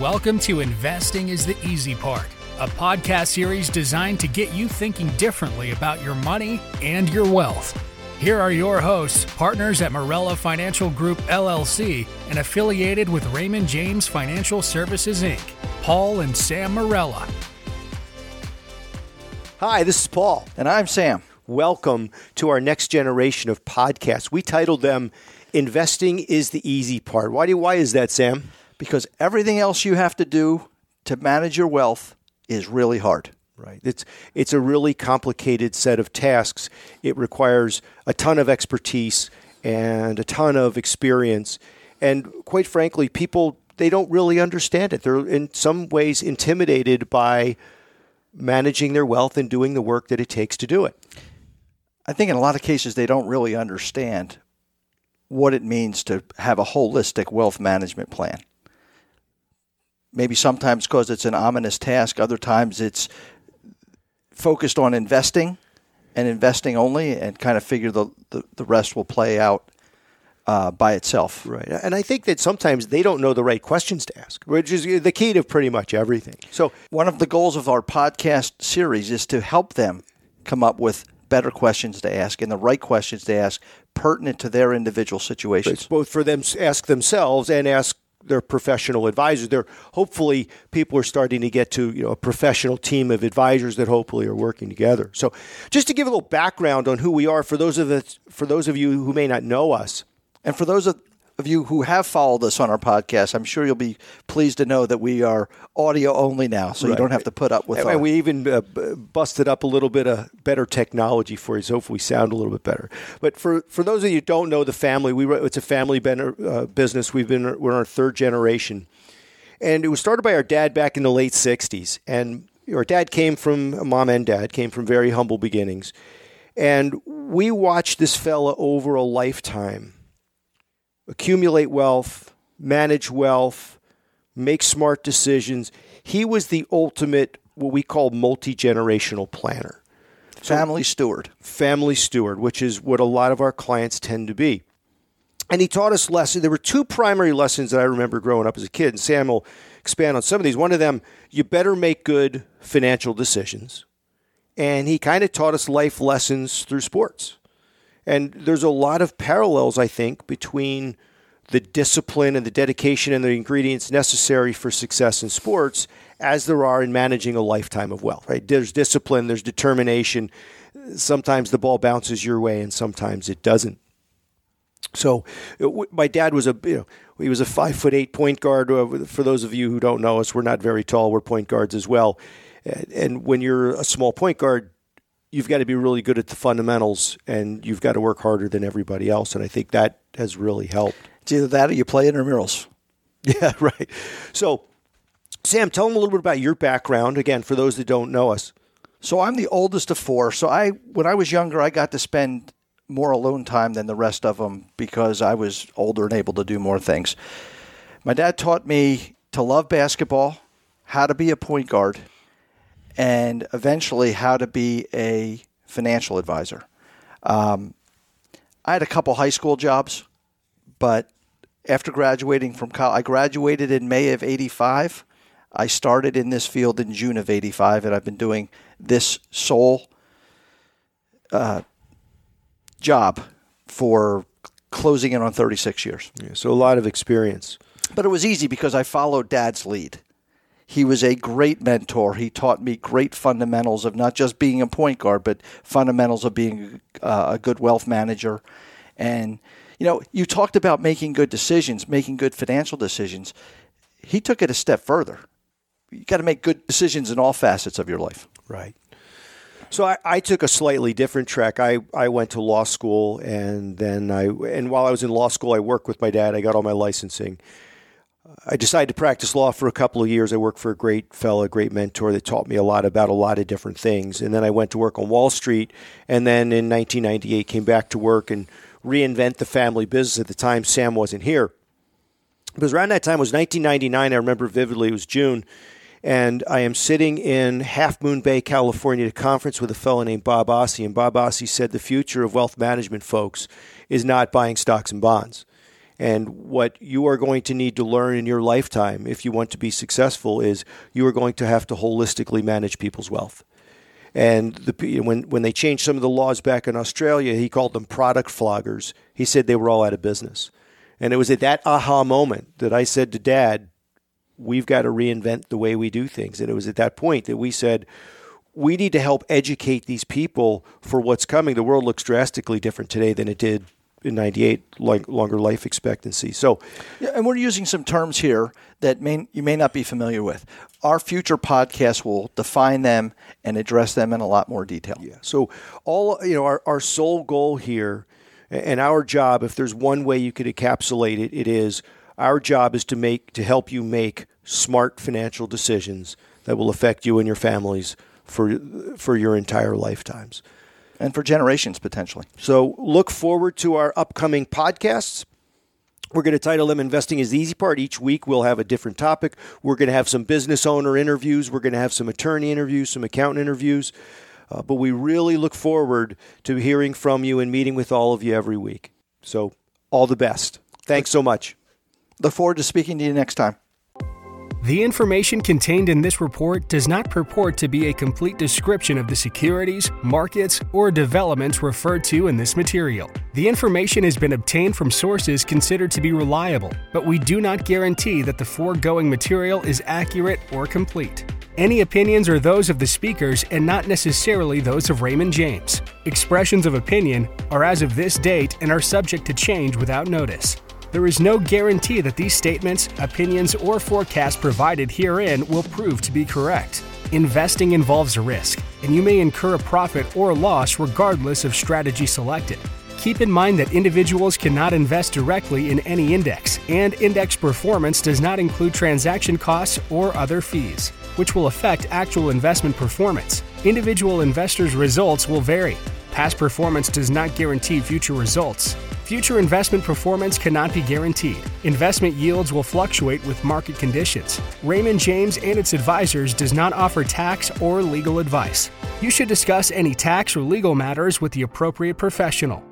Welcome to Investing is the Easy Part, a podcast series designed to get you thinking differently about your money and your wealth. Here are your hosts, partners at Morella Financial Group LLC and affiliated with Raymond James Financial Services Inc., Paul and Sam Morella. Hi, this is Paul. And I'm Sam. Welcome to our next generation of podcasts. We titled them Investing is the Easy Part. Why, do, why is that, Sam? Because everything else you have to do to manage your wealth is really hard. Right. It's it's a really complicated set of tasks. It requires a ton of expertise and a ton of experience. And quite frankly, people they don't really understand it. They're in some ways intimidated by managing their wealth and doing the work that it takes to do it. I think in a lot of cases they don't really understand what it means to have a holistic wealth management plan. Maybe sometimes because it's an ominous task, other times it's focused on investing and investing only and kind of figure the, the, the rest will play out uh, by itself. Right. And I think that sometimes they don't know the right questions to ask, which is the key to pretty much everything. So, one of the goals of our podcast series is to help them come up with better questions to ask and the right questions to ask pertinent to their individual situations. It's both for them ask themselves and ask their professional advisors. They're hopefully people are starting to get to you know a professional team of advisors that hopefully are working together. So, just to give a little background on who we are for those of us, for those of you who may not know us, and for those of of you who have followed us on our podcast, I'm sure you'll be pleased to know that we are audio only now, so right. you don't have to put up with. And, our... we even uh, busted up a little bit of better technology for you, so hopefully we sound a little bit better. But for, for those of you who don't know the family, we it's a family uh, business. We've been we're in our third generation, and it was started by our dad back in the late '60s. And our dad came from mom and dad came from very humble beginnings, and we watched this fella over a lifetime accumulate wealth, manage wealth, make smart decisions. He was the ultimate, what we call multi generational planner. Family steward. Family steward, which is what a lot of our clients tend to be. And he taught us lessons. There were two primary lessons that I remember growing up as a kid, and Sam will expand on some of these. One of them, you better make good financial decisions. And he kind of taught us life lessons through sports. And there's a lot of parallels, I think, between the discipline and the dedication and the ingredients necessary for success in sports as there are in managing a lifetime of wealth, right? There's discipline, there's determination. Sometimes the ball bounces your way and sometimes it doesn't. So my dad was a you know he was a five foot eight point guard. Uh, for those of you who don't know us, we're not very tall. We're point guards as well. And when you're a small point guard, you've got to be really good at the fundamentals and you've got to work harder than everybody else. And I think that has really helped. It's either that or you play intramurals. Yeah, right. So, Sam, tell them a little bit about your background again for those that don't know us. So I'm the oldest of four. So I, when I was younger, I got to spend more alone time than the rest of them because I was older and able to do more things. My dad taught me to love basketball, how to be a point guard, and eventually how to be a financial advisor. Um, I had a couple high school jobs, but after graduating from college, I graduated in May of 85. I started in this field in June of 85, and I've been doing this sole uh, job for closing in on 36 years. Yeah, so a lot of experience. But it was easy because I followed dad's lead. He was a great mentor. He taught me great fundamentals of not just being a point guard, but fundamentals of being uh, a good wealth manager. And, you know, you talked about making good decisions, making good financial decisions. He took it a step further. You got to make good decisions in all facets of your life. Right. So I, I, took a slightly different track. I, I went to law school, and then I and while I was in law school, I worked with my dad. I got all my licensing, I decided to practice law for a couple of years. I worked for a great fellow, a great mentor that taught me a lot about a lot of different things. And then I went to work on Wall Street. And then in 1998, came back to work and reinvent the family business. At the time, Sam wasn't here. Because around that time it was 1999. I remember vividly. It was June. And I am sitting in Half Moon Bay, California, at a conference with a fellow named Bob Ossie. And Bob Ossie said the future of wealth management, folks, is not buying stocks and bonds And what you are going to need to learn in your lifetime if you want to be successful is you are going to have to holistically manage people's wealth. And the, when, when they changed some of the laws back in Australia, he called them product floggers. He said they were all out of business. And it was at that aha moment that I said to dad, we've got to reinvent the way we do things. And it was at that point that we said, we need to help educate these people for what's coming. The world looks drastically different today than it did in 98 like longer life expectancy. So yeah, and we're using some terms here that may, you may not be familiar with. Our future podcast will define them and address them in a lot more detail. Yeah so all you know our, our sole goal here and our job if there's one way you could encapsulate it it is our job is to make to help you make smart financial decisions that will affect you and your families for for your entire lifetimes and for generations potentially. So look forward to our upcoming podcasts. We're going to title them Investing is the Easy Part. Each week we'll have a different topic. We're going to have some business owner interviews. We're going to have some attorney interviews, some accountant interviews. Uh, but we really look forward to hearing from you and meeting with all of you every week. So, all the best. Thanks so much. Look forward to speaking to you next time. The information contained in this report does not purport to be a complete description of the securities, markets, or developments referred to in this material. The information has been obtained from sources considered to be reliable, but we do not guarantee that the foregoing material is accurate or complete. Any opinions are those of the speakers and not necessarily those of Raymond James. Expressions of opinion are as of this date and are subject to change without notice. There is no guarantee that these statements, opinions, or forecasts provided herein will prove to be correct. Investing involves risk, and you may incur a profit or loss regardless of strategy selected. Keep in mind that individuals cannot invest directly in any index, and index performance does not include transaction costs or other fees, which will affect actual investment performance. Individual investors' results will vary. Past performance does not guarantee future results. Future investment performance cannot be guaranteed. Investment yields will fluctuate with market conditions. Raymond James and its advisors does not offer tax or legal advice. You should discuss any tax or legal matters with the appropriate professional.